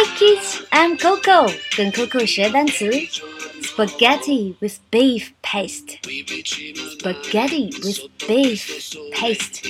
Hi kids, I'm Coco，跟 Coco 学单词。Spaghetti with beef paste. Spaghetti with beef paste.